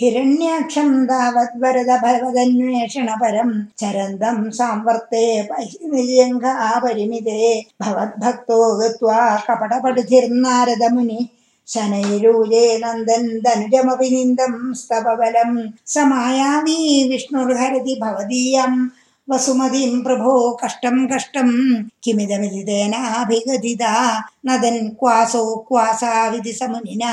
ഹിരണ്യാക്ഷം താവത് ഭവതന്വേഷണപരം ചരന്തം സാംവർത്തേ പരിമിതേ. ഭവത്ഭക്തോ ഗത്വാ കപടപടുധിർനാരദമുനി ശനൈരൂജേ നന്ദൻ ധനുജമഭിനിന്ദം സ്തപബലം സമായാമി വിഷ്ണുർഹരതി ഭവതീയം. വസുമതിം പ്രഭോ കഷ്ടം കഷ്ടം. കിമിതമിതി തേനാഭിഗതിത നദൻ ക്വാസോ ക്വാസാവിധി സമുനിന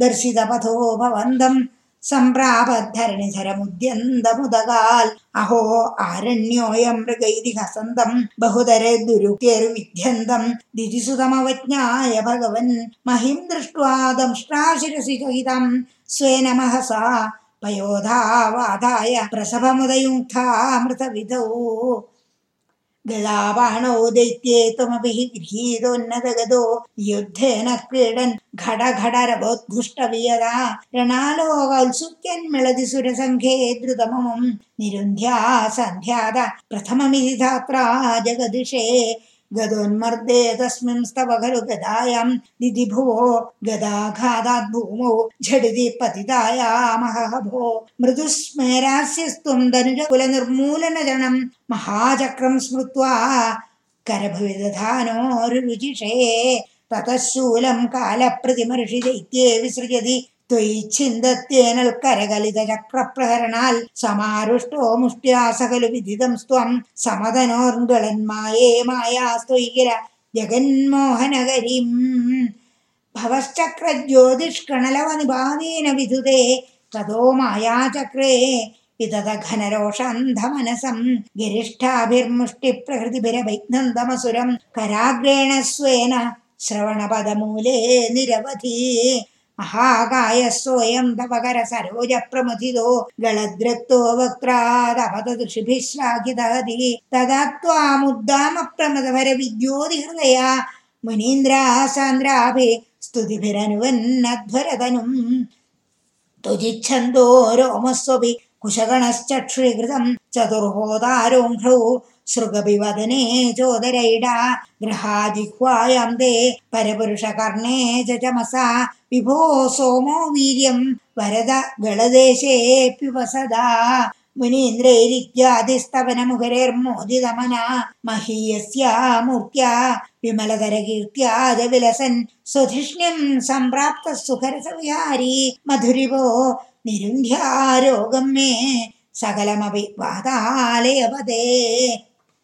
ദർശിതപഥോ ഭവന്തം सम्प्रापद्धरणिधरमुद्यन्तमुदगाल् अहो आरण्योऽयं मृगैति हसन्तं बहुधरे दुरुकेरुविध्यन्तम्। दिदिसुतमवज्ञाय भगवन्। महीं दृष्ट्वा दंष्ट्राशिरसि चहितं स्वेन महसा पयोधावाधाय प्रसभमुदयुङ्क्थामृतविधौ गदाबाणौ दैत्ये गृहीतोन्नतगतो युद्धेन क्रीडन् घट घटरबोद्भुष्टवियदा प्रणालोकौसुक्यन्मिळति सुरसङ्घे द्रुतममुम् निरुन्ध्या सन्ध्याद प्रथममिति धात्रा जगदिषे गदोन्मर्दे तस्मिन् स्तव खलु गदायां दिदिभुवो गदाघादात् भूमौ झटिति पतितायामहः भो मृदुस्मेरास्यस्त्वं धनुजकुलनिर्मूलनजनं महाचक्रं स्मृत्वा करभविदधानोरुचिषे ततः शूलं कालप्रतिमर्षि दैत्ये विसृजति ത്വയി ഛിന്ദത്യേനൽ കരകലിത ചക്രപ്രഹരണാൽ സമാരുഷ്ടോ മുഷ്ട്യാസകലു വിധിതം സ്ത്വം സമതനോർഗളന്മായേ മായാസ്ത്വയികിര ജഗന്മോഹനകരിം ഭവശ്ചക്രജ്യോതിഷ്കണലവനിപാതേന വിധുതേ തതോ മായാചക്രേ വിതത ഘനരോഷാന്ധമനസം ഗരിഷ്ഠാഭിർമുഷ്ടിപ്രകൃതിഭിരവൈഘ്നന്തമസുരം കരാഗ്രേണ സ്വേന ശ്രവണപദമൂലേ നിരവധി. यसोरोजप्रमुद्रक्तो वक्त्रादपदृषिभिः श्लाघितहति तदा त्वामुद्दामप्रमदर मुनीन्द्रासान्द्राभि स्तुतिभिरनुवन्नध्वरतनुम् तुजिच्छन्दो रोमस्वपि കുശഗണശ്ചക്ഷുകൃതം ചതുർഹോതാരോഘ്രൗ ശൃഗപിവദനെ ചോദരൈഡ ഗൃഹാജിഹ്വായം തേ പരപുരുഷകർണേ ചമസ വിഭോ സോമോ വീര്യം വരദ ഗളദേശേപ്യുപസദാ മുനീന്ദ്രൈരിത്യാദിസ്തവനമുഖരേർമോദിതമന മഹീയസ്യാ മൂർത്യാ വിമലതരകീർത്യാ ച വിലസൻ സ്വധിഷ്ണ്യം സംപ്രാപ്ത സുഖരസവിഹാരി മധുരിവോ നിരുന്ധ്യാരോഗം മേ സകലമപി വാതാലയപതേ